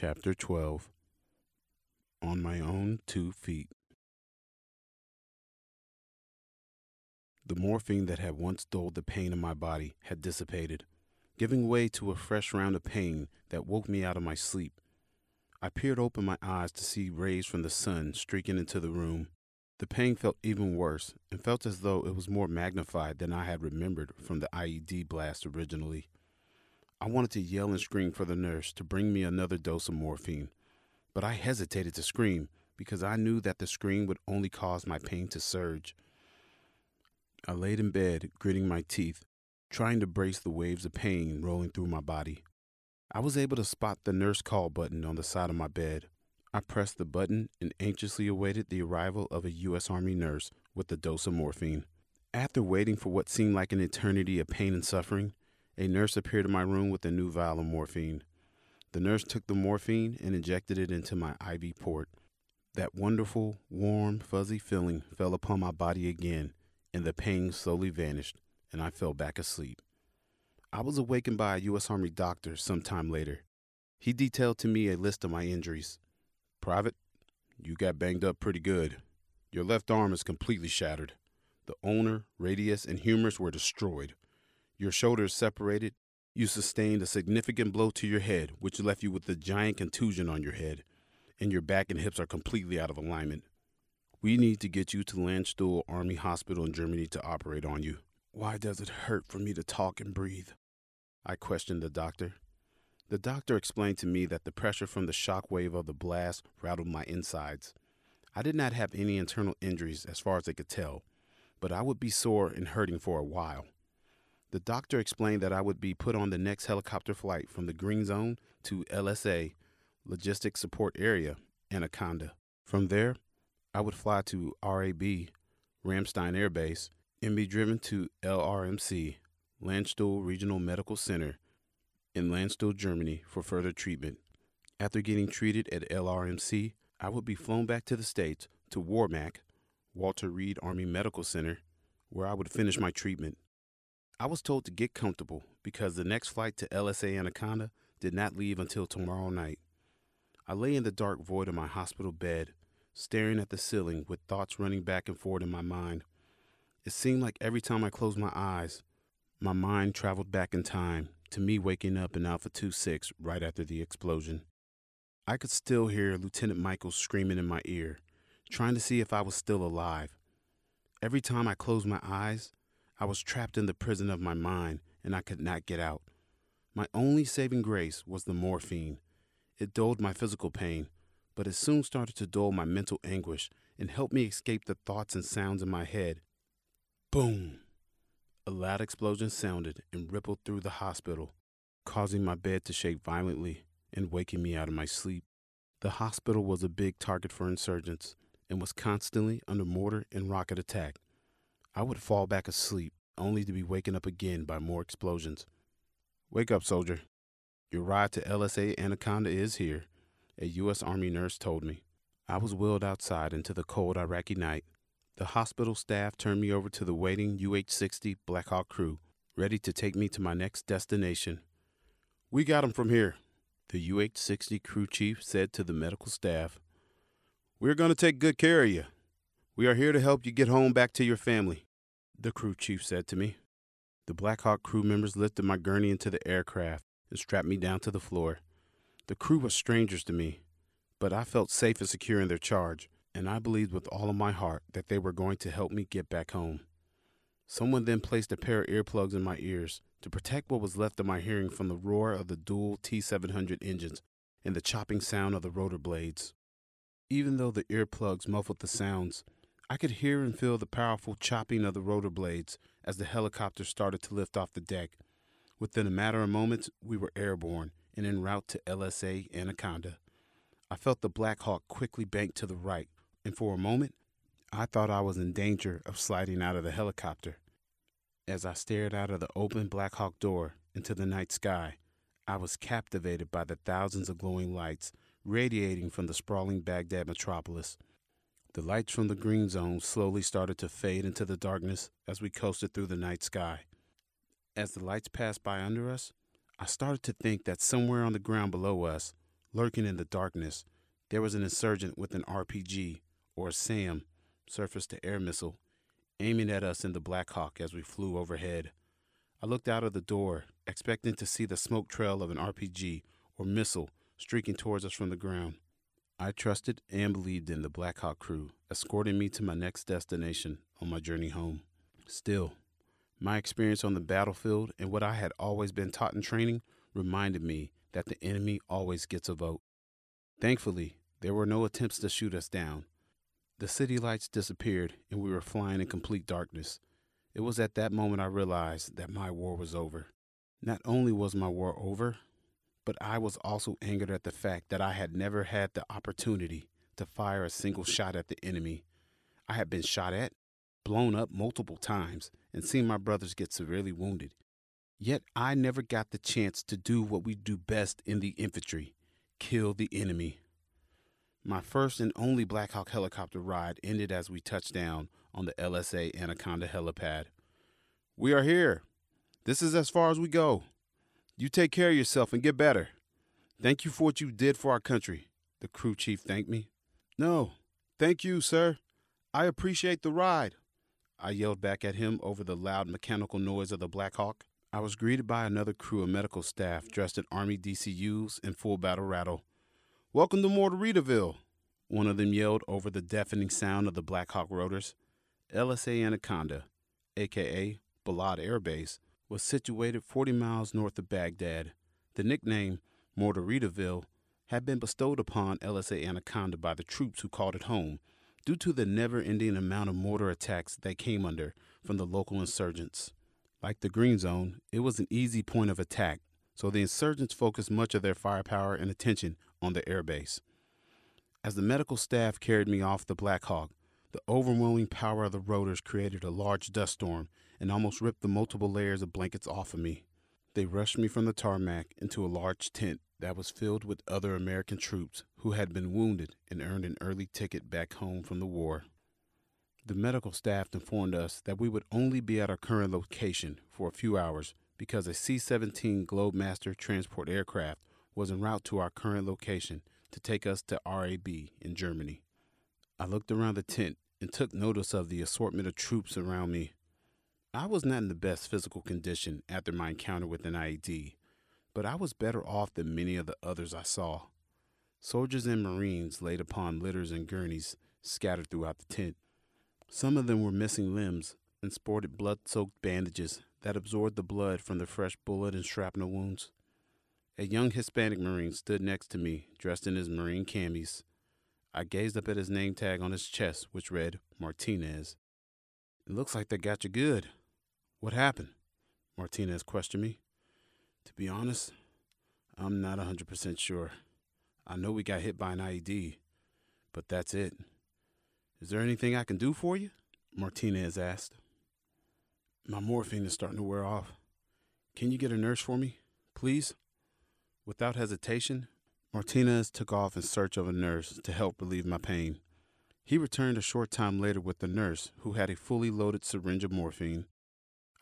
Chapter 12 On My Own Two Feet. The morphine that had once dulled the pain in my body had dissipated, giving way to a fresh round of pain that woke me out of my sleep. I peered open my eyes to see rays from the sun streaking into the room. The pain felt even worse and felt as though it was more magnified than I had remembered from the IED blast originally. I wanted to yell and scream for the nurse to bring me another dose of morphine, but I hesitated to scream because I knew that the scream would only cause my pain to surge. I laid in bed, gritting my teeth, trying to brace the waves of pain rolling through my body. I was able to spot the nurse call button on the side of my bed. I pressed the button and anxiously awaited the arrival of a U.S. Army nurse with a dose of morphine. After waiting for what seemed like an eternity of pain and suffering, a nurse appeared in my room with a new vial of morphine. The nurse took the morphine and injected it into my IV port. That wonderful, warm, fuzzy feeling fell upon my body again, and the pain slowly vanished, and I fell back asleep. I was awakened by a U.S. Army doctor some time later. He detailed to me a list of my injuries. Private, you got banged up pretty good. Your left arm is completely shattered. The ulnar, radius, and humerus were destroyed. Your shoulders separated. You sustained a significant blow to your head, which left you with a giant contusion on your head, and your back and hips are completely out of alignment. We need to get you to Landstuhl Army Hospital in Germany to operate on you. Why does it hurt for me to talk and breathe? I questioned the doctor. The doctor explained to me that the pressure from the shock wave of the blast rattled my insides. I did not have any internal injuries as far as they could tell, but I would be sore and hurting for a while. The doctor explained that I would be put on the next helicopter flight from the Green Zone to LSA, Logistics Support Area, Anaconda. From there, I would fly to RAB, Ramstein Air Base, and be driven to LRMC, Landstuhl Regional Medical Center, in Landstuhl, Germany for further treatment. After getting treated at LRMC, I would be flown back to the States to Warmac, Walter Reed Army Medical Center, where I would finish my treatment. I was told to get comfortable because the next flight to LSA Anaconda did not leave until tomorrow night. I lay in the dark void of my hospital bed, staring at the ceiling with thoughts running back and forth in my mind. It seemed like every time I closed my eyes, my mind traveled back in time to me waking up in Alpha 26 right after the explosion. I could still hear Lieutenant Michaels screaming in my ear, trying to see if I was still alive. Every time I closed my eyes, I was trapped in the prison of my mind and I could not get out. My only saving grace was the morphine. It dulled my physical pain, but it soon started to dull my mental anguish and helped me escape the thoughts and sounds in my head. Boom! A loud explosion sounded and rippled through the hospital, causing my bed to shake violently and waking me out of my sleep. The hospital was a big target for insurgents and was constantly under mortar and rocket attack. I would fall back asleep only to be waken up again by more explosions. Wake up, soldier. Your ride to LSA Anaconda is here, a U.S. Army nurse told me. I was wheeled outside into the cold Iraqi night the hospital staff turned me over to the waiting UH 60 Blackhawk crew, ready to take me to my next destination. We got him from here, the UH 60 crew chief said to the medical staff. We're going to take good care of you. We are here to help you get home back to your family, the crew chief said to me. The Black Hawk crew members lifted my gurney into the aircraft and strapped me down to the floor. The crew were strangers to me, but I felt safe and secure in their charge and I believed with all of my heart that they were going to help me get back home. Someone then placed a pair of earplugs in my ears to protect what was left of my hearing from the roar of the dual T 700 engines and the chopping sound of the rotor blades. Even though the earplugs muffled the sounds, I could hear and feel the powerful chopping of the rotor blades as the helicopter started to lift off the deck. Within a matter of moments, we were airborne and en route to LSA Anaconda. I felt the Black Hawk quickly bank to the right, and for a moment, I thought I was in danger of sliding out of the helicopter. As I stared out of the open Black Hawk door into the night sky, I was captivated by the thousands of glowing lights radiating from the sprawling Baghdad metropolis. The lights from the green zone slowly started to fade into the darkness as we coasted through the night sky. As the lights passed by under us, I started to think that somewhere on the ground below us, Lurking in the darkness, there was an insurgent with an RPG, or a SAM, surface to air missile, aiming at us in the Black Hawk as we flew overhead. I looked out of the door, expecting to see the smoke trail of an RPG or missile streaking towards us from the ground. I trusted and believed in the Black Hawk crew, escorting me to my next destination on my journey home. Still, my experience on the battlefield and what I had always been taught in training reminded me that the enemy always gets a vote. Thankfully, there were no attempts to shoot us down. The city lights disappeared and we were flying in complete darkness. It was at that moment I realized that my war was over. Not only was my war over, but I was also angered at the fact that I had never had the opportunity to fire a single shot at the enemy. I had been shot at, blown up multiple times, and seen my brothers get severely wounded. Yet I never got the chance to do what we do best in the infantry kill the enemy. My first and only Black Hawk helicopter ride ended as we touched down on the LSA Anaconda helipad. We are here. This is as far as we go. You take care of yourself and get better. Thank you for what you did for our country, the crew chief thanked me. No, thank you, sir. I appreciate the ride. I yelled back at him over the loud mechanical noise of the Black Hawk. I was greeted by another crew of medical staff dressed in Army DCUs and full battle rattle. Welcome to Mortaritaville, one of them yelled over the deafening sound of the Black Hawk rotors. LSA Anaconda, aka Balad Air Base, was situated 40 miles north of Baghdad. The nickname Mortaritaville had been bestowed upon LSA Anaconda by the troops who called it home due to the never ending amount of mortar attacks they came under from the local insurgents. Like the Green Zone, it was an easy point of attack, so the insurgents focused much of their firepower and attention on the airbase. As the medical staff carried me off the Black Hawk, the overwhelming power of the rotors created a large dust storm and almost ripped the multiple layers of blankets off of me. They rushed me from the tarmac into a large tent that was filled with other American troops who had been wounded and earned an early ticket back home from the war. The medical staff informed us that we would only be at our current location for a few hours because a C 17 Globemaster transport aircraft was en route to our current location to take us to RAB in Germany. I looked around the tent and took notice of the assortment of troops around me. I was not in the best physical condition after my encounter with an IED, but I was better off than many of the others I saw. Soldiers and Marines laid upon litters and gurneys scattered throughout the tent. Some of them were missing limbs and sported blood soaked bandages that absorbed the blood from the fresh bullet and shrapnel wounds. A young Hispanic Marine stood next to me, dressed in his Marine camis. I gazed up at his name tag on his chest, which read Martinez. It looks like they got you good, what happened? Martinez questioned me. To be honest, I'm not a 100% sure. I know we got hit by an IED, but that's it. Is there anything I can do for you? Martinez asked. My morphine is starting to wear off. Can you get a nurse for me, please? Without hesitation, Martinez took off in search of a nurse to help relieve my pain. He returned a short time later with the nurse, who had a fully loaded syringe of morphine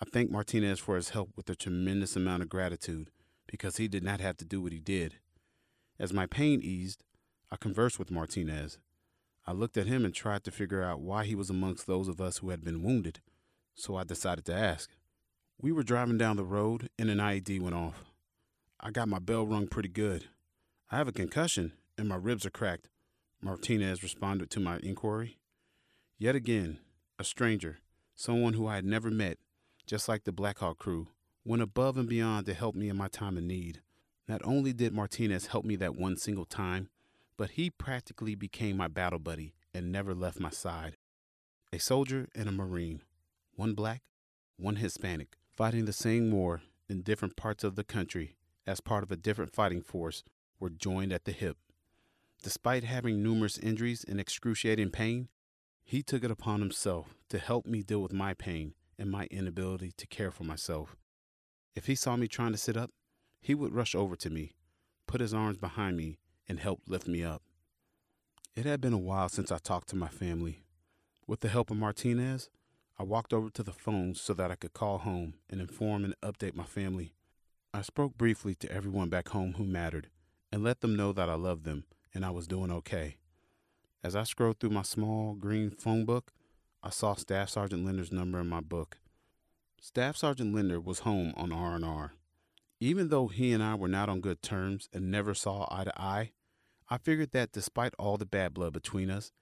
I thank Martinez for his help with a tremendous amount of gratitude because he did not have to do what he did. As my pain eased, I conversed with Martinez. I looked at him and tried to figure out why he was amongst those of us who had been wounded, so I decided to ask. We were driving down the road and an IED went off. I got my bell rung pretty good. I have a concussion and my ribs are cracked, Martinez responded to my inquiry. Yet again, a stranger, someone who I had never met, just like the Blackhawk crew, went above and beyond to help me in my time of need. Not only did Martinez help me that one single time, but he practically became my battle buddy and never left my side. A soldier and a Marine, one black, one Hispanic, fighting the same war in different parts of the country as part of a different fighting force, were joined at the hip. Despite having numerous injuries and excruciating pain, he took it upon himself to help me deal with my pain and my inability to care for myself. If he saw me trying to sit up, he would rush over to me, put his arms behind me, and help lift me up. It had been a while since I talked to my family. With the help of Martinez, I walked over to the phone so that I could call home and inform and update my family. I spoke briefly to everyone back home who mattered and let them know that I loved them and I was doing okay. As I scrolled through my small green phone book, I saw Staff Sergeant Linder's number in my book. Staff Sergeant Linder was home on R&R. Even though he and I were not on good terms and never saw eye to eye, I figured that despite all the bad blood between us,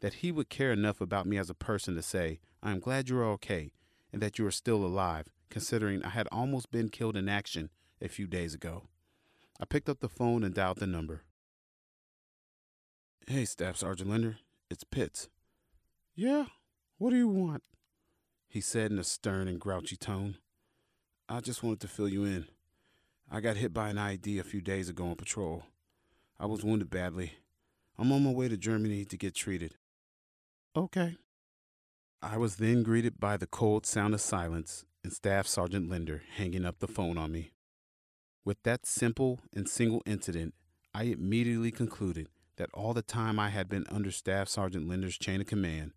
that he would care enough about me as a person to say, I am glad you are okay and that you are still alive, considering I had almost been killed in action a few days ago. I picked up the phone and dialed the number. Hey, Staff Sergeant Linder, it's Pitts. Yeah, what do you want? He said in a stern and grouchy tone. I just wanted to fill you in. I got hit by an IED a few days ago on patrol. I was wounded badly. I'm on my way to Germany to get treated. Okay. I was then greeted by the cold sound of silence and Staff Sergeant Linder hanging up the phone on me. With that simple and single incident, I immediately concluded that all the time I had been under Staff Sergeant Linder's chain of command,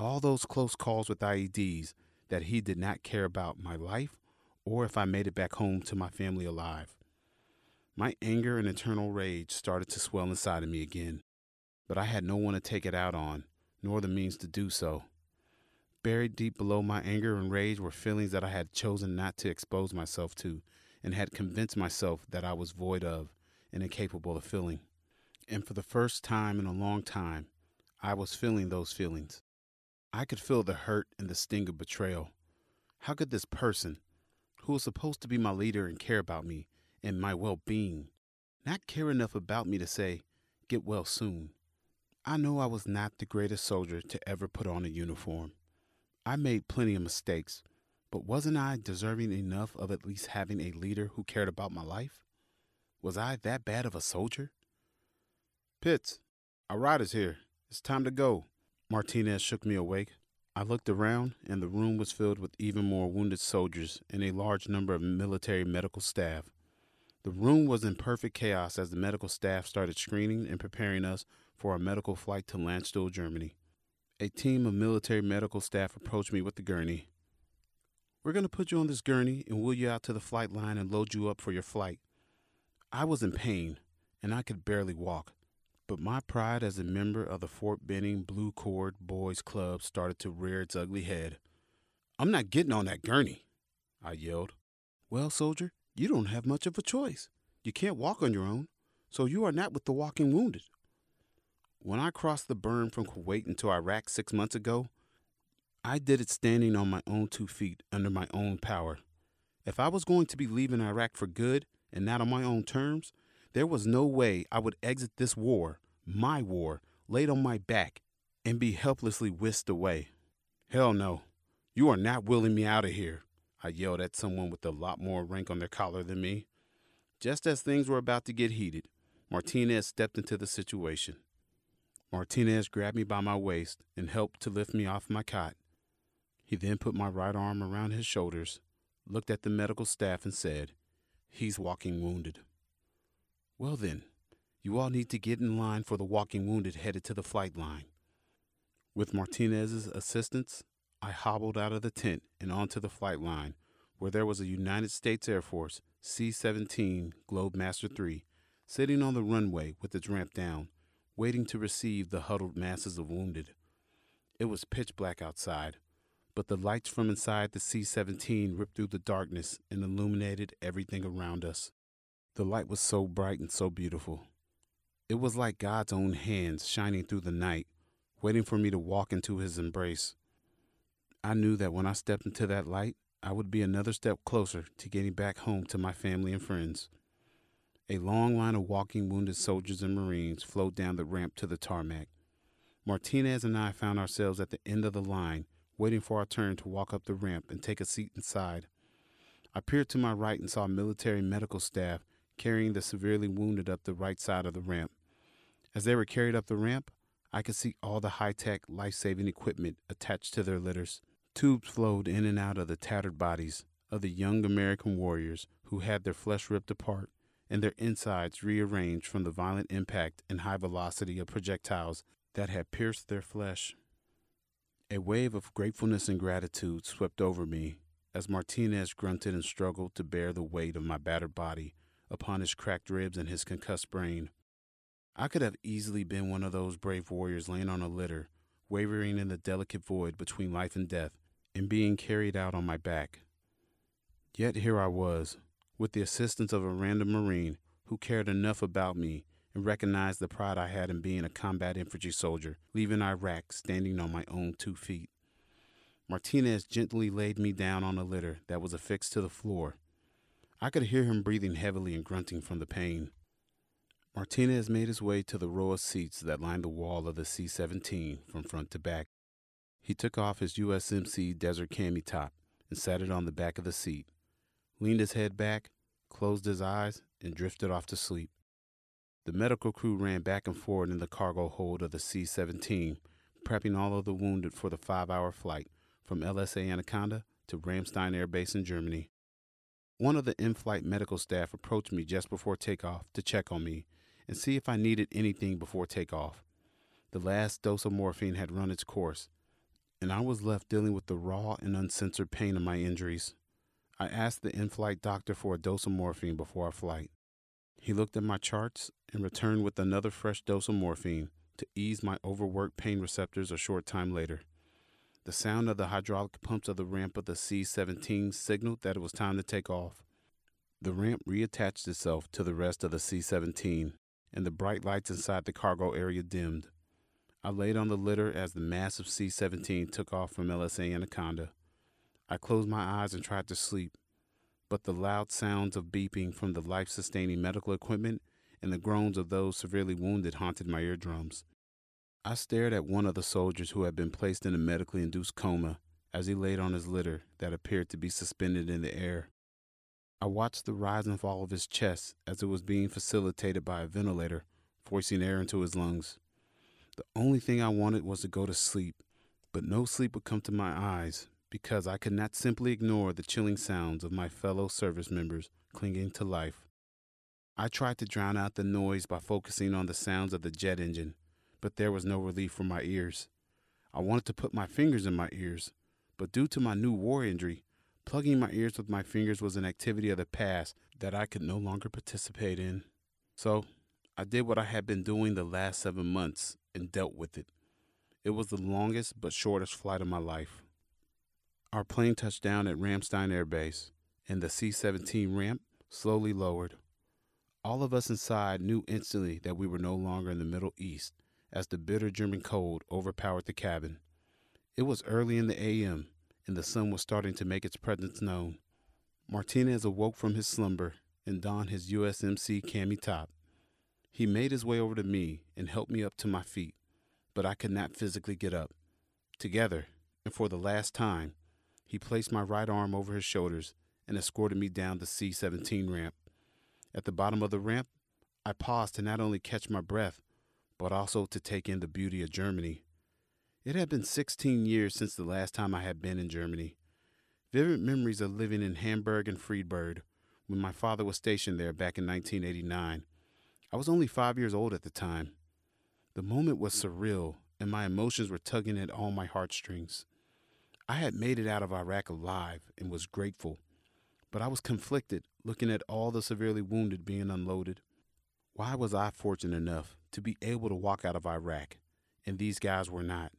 all those close calls with IEDs, that he did not care about my life or if I made it back home to my family alive. My anger and internal rage started to swell inside of me again, but I had no one to take it out on, nor the means to do so. Buried deep below my anger and rage were feelings that I had chosen not to expose myself to and had convinced myself that I was void of and incapable of feeling. And for the first time in a long time, I was feeling those feelings. I could feel the hurt and the sting of betrayal. How could this person, who was supposed to be my leader and care about me and my well being, not care enough about me to say, Get well soon? I know I was not the greatest soldier to ever put on a uniform. I made plenty of mistakes, but wasn't I deserving enough of at least having a leader who cared about my life? Was I that bad of a soldier? Pitts, our ride is here. It's time to go. Martinez shook me awake. I looked around, and the room was filled with even more wounded soldiers and a large number of military medical staff. The room was in perfect chaos as the medical staff started screening and preparing us for our medical flight to Landstuhl, Germany. A team of military medical staff approached me with the gurney. We're going to put you on this gurney and wheel you out to the flight line and load you up for your flight. I was in pain, and I could barely walk. But my pride as a member of the Fort Benning Blue Cord Boys Club started to rear its ugly head. I'm not getting on that gurney, I yelled. Well, soldier, you don't have much of a choice. You can't walk on your own, so you are not with the walking wounded. When I crossed the burn from Kuwait into Iraq six months ago, I did it standing on my own two feet under my own power. If I was going to be leaving Iraq for good and not on my own terms, there was no way I would exit this war, my war, laid on my back, and be helplessly whisked away. Hell no. You are not wheeling me out of here, I yelled at someone with a lot more rank on their collar than me. Just as things were about to get heated, Martinez stepped into the situation. Martinez grabbed me by my waist and helped to lift me off my cot. He then put my right arm around his shoulders, looked at the medical staff, and said, He's walking wounded. Well, then, you all need to get in line for the walking wounded headed to the flight line. With Martinez's assistance, I hobbled out of the tent and onto the flight line, where there was a United States Air Force C 17 Globemaster III sitting on the runway with its ramp down, waiting to receive the huddled masses of wounded. It was pitch black outside, but the lights from inside the C 17 ripped through the darkness and illuminated everything around us. The light was so bright and so beautiful. It was like God's own hands shining through the night, waiting for me to walk into his embrace. I knew that when I stepped into that light, I would be another step closer to getting back home to my family and friends. A long line of walking wounded soldiers and Marines flowed down the ramp to the tarmac. Martinez and I found ourselves at the end of the line, waiting for our turn to walk up the ramp and take a seat inside. I peered to my right and saw military medical staff carrying the severely wounded up the right side of the ramp. As they were carried up the ramp, I could see all the high tech, life saving equipment attached to their litters. Tubes flowed in and out of the tattered bodies of the young American warriors who had their flesh ripped apart and their insides rearranged from the violent impact and high velocity of projectiles that had pierced their flesh. A wave of gratefulness and gratitude swept over me as Martinez grunted and struggled to bear the weight of my battered body upon his cracked ribs and his concussed brain. I could have easily been one of those brave warriors laying on a litter, wavering in the delicate void between life and death, and being carried out on my back. Yet here I was, with the assistance of a random Marine who cared enough about me and recognized the pride I had in being a combat infantry soldier, leaving Iraq standing on my own two feet. Martinez gently laid me down on a litter that was affixed to the floor. I could hear him breathing heavily and grunting from the pain. Martinez made his way to the row of seats that lined the wall of the C 17 from front to back. He took off his USMC Desert Cami top and sat it on the back of the seat, leaned his head back, closed his eyes, and drifted off to sleep. The medical crew ran back and forth in the cargo hold of the C 17, prepping all of the wounded for the five hour flight from LSA Anaconda to Ramstein Air Base in Germany. One of the in flight medical staff approached me just before takeoff to check on me and see if I needed anything before takeoff. The last dose of morphine had run its course, and I was left dealing with the raw and uncensored pain of my injuries. I asked the in flight doctor for a dose of morphine before our flight. He looked at my charts and returned with another fresh dose of morphine to ease my overworked pain receptors a short time later. The sound of the hydraulic pumps of the ramp of the C 17 signaled that it was time to take off. The ramp reattached itself to the rest of the C 17 and the bright lights inside the cargo area dimmed. I laid on the litter as the massive C 17 took off from LSA Anaconda. I closed my eyes and tried to sleep, but the loud sounds of beeping from the life sustaining medical equipment and the groans of those severely wounded haunted my eardrums. I stared at one of the soldiers who had been placed in a medically induced coma as he laid on his litter that appeared to be suspended in the air. I watched the rise and fall of his chest as it was being facilitated by a ventilator, forcing air into his lungs. The only thing I wanted was to go to sleep, but no sleep would come to my eyes because I could not simply ignore the chilling sounds of my fellow service members clinging to life. I tried to drown out the noise by focusing on the sounds of the jet engine, but there was no relief for my ears. I wanted to put my fingers in my ears, but due to my new war injury, Plugging my ears with my fingers was an activity of the past that I could no longer participate in. So I did what I had been doing the last seven months and dealt with it. It was the longest but shortest flight of my life. Our plane touched down at Ramstein Air Base, and the C 17 ramp slowly lowered. All of us inside knew instantly that we were no longer in the Middle East as the bitter German cold overpowered the cabin. It was early in the AM, and the sun was starting to make its presence known. Martinez awoke from his slumber and donned his USMC cami top. He made his way over to me and helped me up to my feet, but I could not physically get up. Together, and for the last time, he placed my right arm over his shoulders and escorted me down the C 17 ramp. At the bottom of the ramp, I paused to not only catch my breath, but also to take in the beauty of Germany. It had been 16 years since the last time I had been in Germany. Vivid memories of living in Hamburg and Friedberg when my father was stationed there back in 1989. I was only five years old at the time. The moment was surreal, and my emotions were tugging at all my heartstrings. I had made it out of Iraq alive and was grateful, but I was conflicted looking at all the severely wounded being unloaded. Why was I fortunate enough to be able to walk out of Iraq, and these guys were not?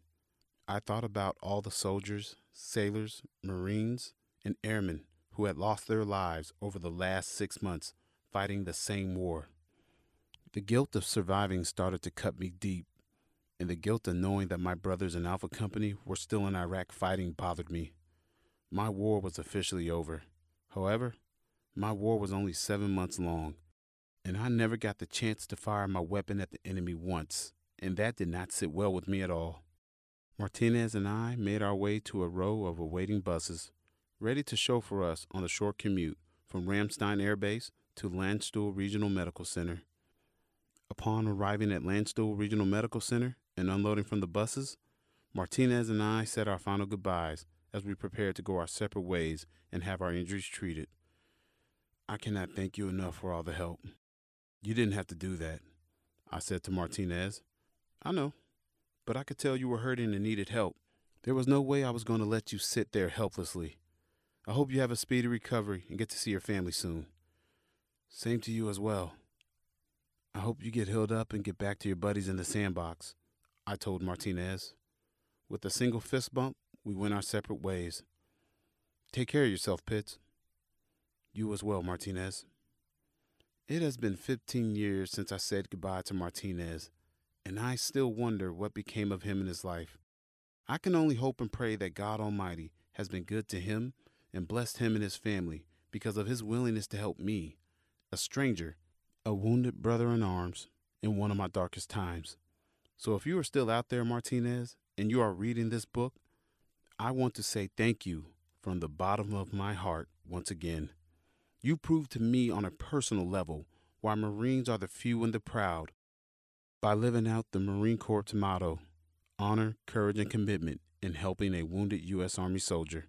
I thought about all the soldiers, sailors, Marines, and airmen who had lost their lives over the last six months fighting the same war. The guilt of surviving started to cut me deep, and the guilt of knowing that my brothers in Alpha Company were still in Iraq fighting bothered me. My war was officially over. However, my war was only seven months long, and I never got the chance to fire my weapon at the enemy once, and that did not sit well with me at all. Martinez and I made our way to a row of awaiting buses, ready to chauffeur us on the short commute from Ramstein Air Base to Landstuhl Regional Medical Center. Upon arriving at Landstuhl Regional Medical Center and unloading from the buses, Martinez and I said our final goodbyes as we prepared to go our separate ways and have our injuries treated. I cannot thank you enough for all the help. You didn't have to do that, I said to Martinez. I know, but I could tell you were hurting and needed help. There was no way I was going to let you sit there helplessly. I hope you have a speedy recovery and get to see your family soon. Same to you as well. I hope you get healed up and get back to your buddies in the sandbox, I told Martinez. With a single fist bump, we went our separate ways. Take care of yourself, Pitts. You as well, Martinez. It has been 15 years since I said goodbye to Martinez, and I still wonder what became of him in his life. I can only hope and pray that God Almighty has been good to him and blessed him and his family because of his willingness to help me, a stranger, a wounded brother in arms, in one of my darkest times. So if you are still out there, Martinez, and you are reading this book, I want to say thank you from the bottom of my heart once again. You proved to me on a personal level why Marines are the few and the proud by living out the Marine Corps motto honor, courage, and commitment in helping a wounded U.S. Army soldier.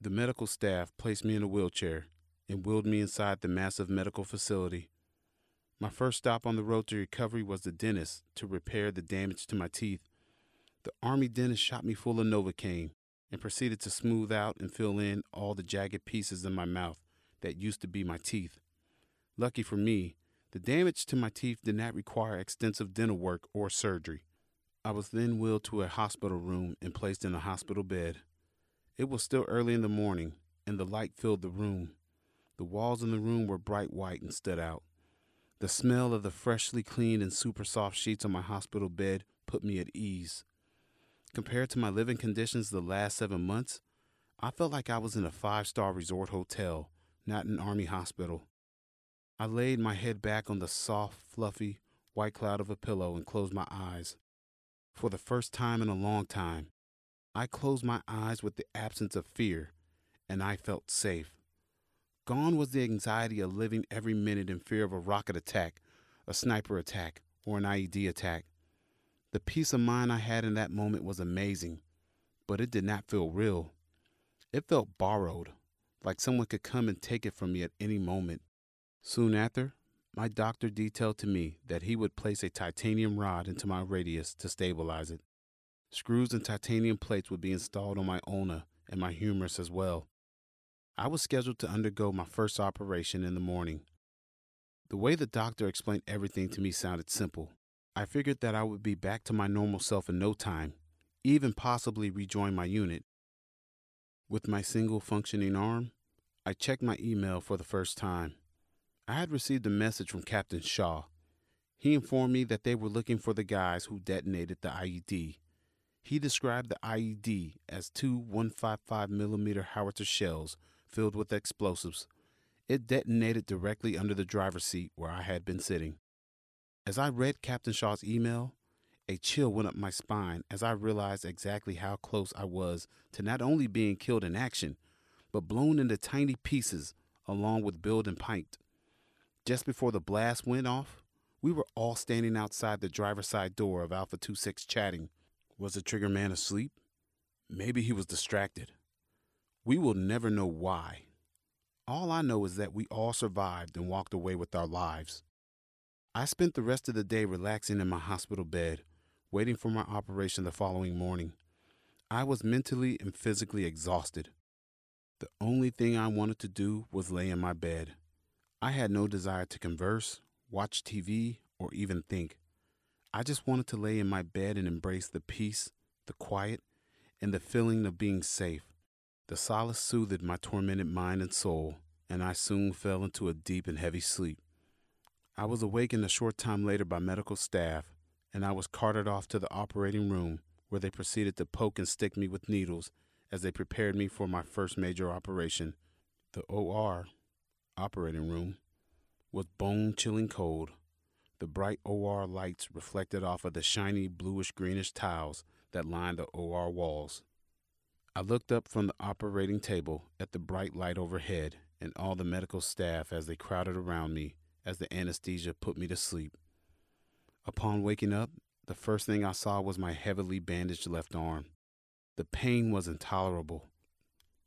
The medical staff placed me in a wheelchair and wheeled me inside the massive medical facility. My first stop on the road to recovery was the dentist to repair the damage to my teeth. The Army dentist shot me full of Novocaine and proceeded to smooth out and fill in all the jagged pieces in my mouth that used to be my teeth. Lucky for me, the damage to my teeth did not require extensive dental work or surgery. I was then wheeled to a hospital room and placed in a hospital bed. It was still early in the morning, and the light filled the room. The walls in the room were bright white and stood out. The smell of the freshly cleaned and super soft sheets on my hospital bed put me at ease. Compared to my living conditions the last seven months, I felt like I was in a five star resort hotel, not an army hospital. I laid my head back on the soft, fluffy, white cloud of a pillow and closed my eyes. For the first time in a long time, I closed my eyes with the absence of fear, and I felt safe. Gone was the anxiety of living every minute in fear of a rocket attack, a sniper attack, or an IED attack. The peace of mind I had in that moment was amazing, but it did not feel real. It felt borrowed, like someone could come and take it from me at any moment. Soon after, my doctor detailed to me that he would place a titanium rod into my radius to stabilize it. Screws and titanium plates would be installed on my ulna and my humerus as well. I was scheduled to undergo my first operation in the morning. The way the doctor explained everything to me sounded simple. I figured that I would be back to my normal self in no time, even possibly rejoin my unit. With my single functioning arm, I checked my email for the first time. I had received a message from Captain Shaw. He informed me that they were looking for the guys who detonated the IED. He described the IED as two 155 millimeter howitzer shells filled with explosives. It detonated directly under the driver's seat where I had been sitting. As I read Captain Shaw's email, a chill went up my spine as I realized exactly how close I was to not only being killed in action, but blown into tiny pieces along with Bill and Pint. Just before the blast went off, we were all standing outside the driver's side door of Alpha 26 chatting. Was the trigger man asleep? Maybe he was distracted. We will never know why. All I know is that we all survived and walked away with our lives. I spent the rest of the day relaxing in my hospital bed, waiting for my operation the following morning. I was mentally and physically exhausted. The only thing I wanted to do was lay in my bed. I had no desire to converse, watch TV, or even think. I just wanted to lay in my bed and embrace the peace, the quiet, and the feeling of being safe. The solace soothed my tormented mind and soul, and I soon fell into a deep and heavy sleep. I was awakened a short time later by medical staff, and I was carted off to the operating room where they proceeded to poke and stick me with needles as they prepared me for my first major operation. The OR operating room was bone chilling cold. The bright OR lights reflected off of the shiny bluish greenish tiles that lined the OR walls. I looked up from the operating table at the bright light overhead and all the medical staff as they crowded around me as the anesthesia put me to sleep. Upon waking up, the first thing I saw was my heavily bandaged left arm. The pain was intolerable.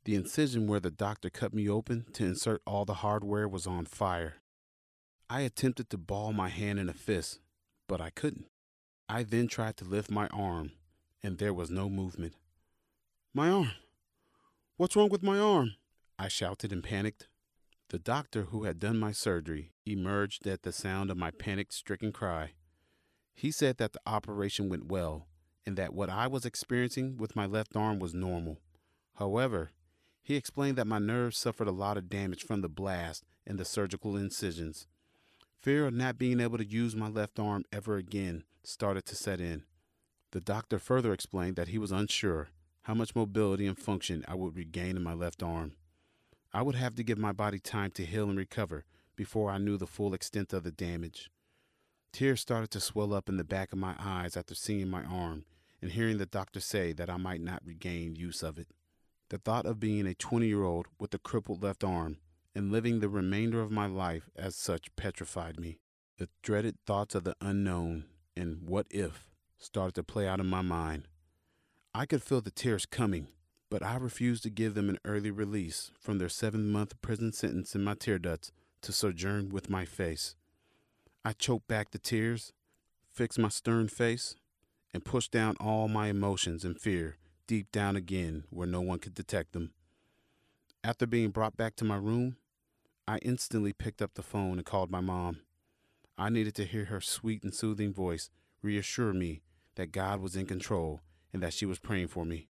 The incision where the doctor cut me open to insert all the hardware was on fire. I attempted to ball my hand in a fist, but I couldn't. I then tried to lift my arm, and there was no movement. My arm! What's wrong with my arm? I shouted and panicked. The doctor who had done my surgery emerged at the sound of my panic stricken cry. He said that the operation went well and that what I was experiencing with my left arm was normal. However, he explained that my nerves suffered a lot of damage from the blast and the surgical incisions. Fear of not being able to use my left arm ever again started to set in. The doctor further explained that he was unsure how much mobility and function I would regain in my left arm. I would have to give my body time to heal and recover before I knew the full extent of the damage. Tears started to swell up in the back of my eyes after seeing my arm and hearing the doctor say that I might not regain use of it. The thought of being a 20 year old with a crippled left arm and living the remainder of my life as such petrified me. The dreaded thoughts of the unknown and what if started to play out in my mind. I could feel the tears coming, but I refused to give them an early release from their seven month prison sentence in my tear ducts to sojourn with my face. I choked back the tears, fixed my stern face, and pushed down all my emotions and fear deep down again where no one could detect them. After being brought back to my room, I instantly picked up the phone and called my mom. I needed to hear her sweet and soothing voice reassure me that God was in control and that she was praying for me.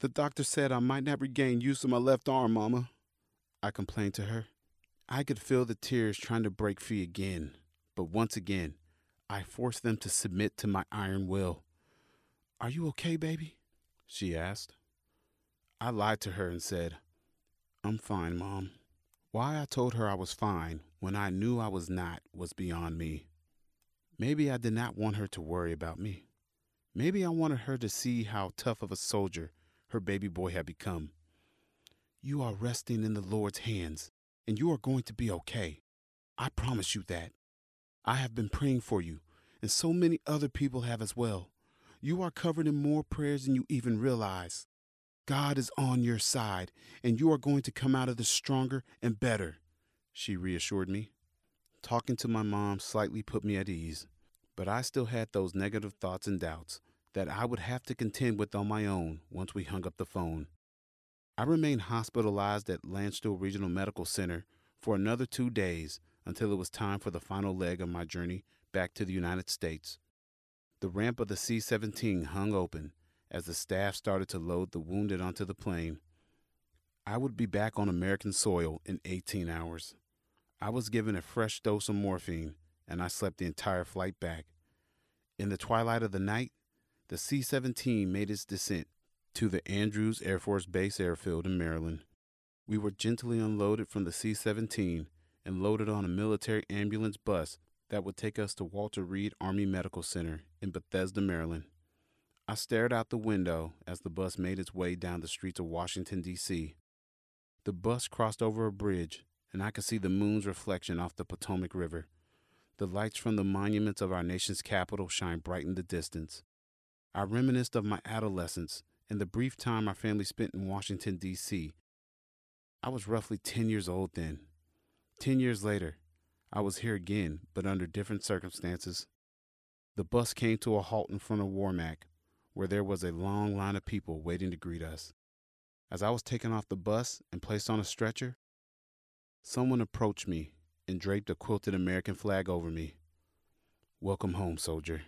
The doctor said I might not regain use of my left arm, Mama. I complained to her. I could feel the tears trying to break free again, but once again, I forced them to submit to my iron will. Are you okay, baby? She asked. I lied to her and said, I'm fine, Mom. Why I told her I was fine when I knew I was not was beyond me. Maybe I did not want her to worry about me. Maybe I wanted her to see how tough of a soldier her baby boy had become. You are resting in the Lord's hands, and you are going to be okay. I promise you that. I have been praying for you, and so many other people have as well. You are covered in more prayers than you even realize. God is on your side, and you are going to come out of this stronger and better, she reassured me. Talking to my mom slightly put me at ease, but I still had those negative thoughts and doubts that I would have to contend with on my own once we hung up the phone. I remained hospitalized at Landstuhl Regional Medical Center for another two days until it was time for the final leg of my journey back to the United States. The ramp of the C 17 hung open as the staff started to load the wounded onto the plane. I would be back on American soil in 18 hours. I was given a fresh dose of morphine, and I slept the entire flight back. In the twilight of the night, the C 17 made its descent to the Andrews Air Force Base airfield in Maryland. We were gently unloaded from the C 17 and loaded on a military ambulance bus that would take us to Walter Reed Army Medical Center in Bethesda, Maryland. I stared out the window as the bus made its way down the streets of Washington, D.C. The bus crossed over a bridge, and I could see the moon's reflection off the Potomac River. The lights from the monuments of our nation's capital shine bright in the distance. I reminisced of my adolescence and the brief time our family spent in Washington, D.C. I was roughly 10 years old then. Ten years later, I was here again, but under different circumstances. The bus came to a halt in front of Warmac, where there was a long line of people waiting to greet us. As I was taken off the bus and placed on a stretcher, someone approached me and draped a quilted American flag over me. Welcome home, soldier.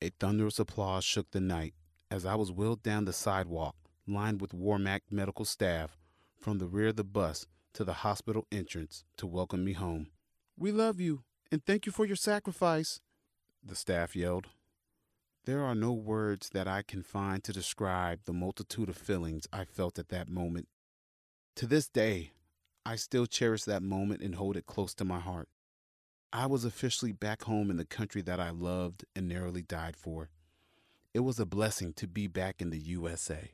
A thunderous applause shook the night as I was wheeled down the sidewalk lined with Warmack medical staff from the rear of the bus to the hospital entrance to welcome me home. We love you and thank you for your sacrifice, the staff yelled. There are no words that I can find to describe the multitude of feelings I felt at that moment. To this day, I still cherish that moment and hold it close to my heart. I was officially back home in the country that I loved and narrowly died for. It was a blessing to be back in the USA.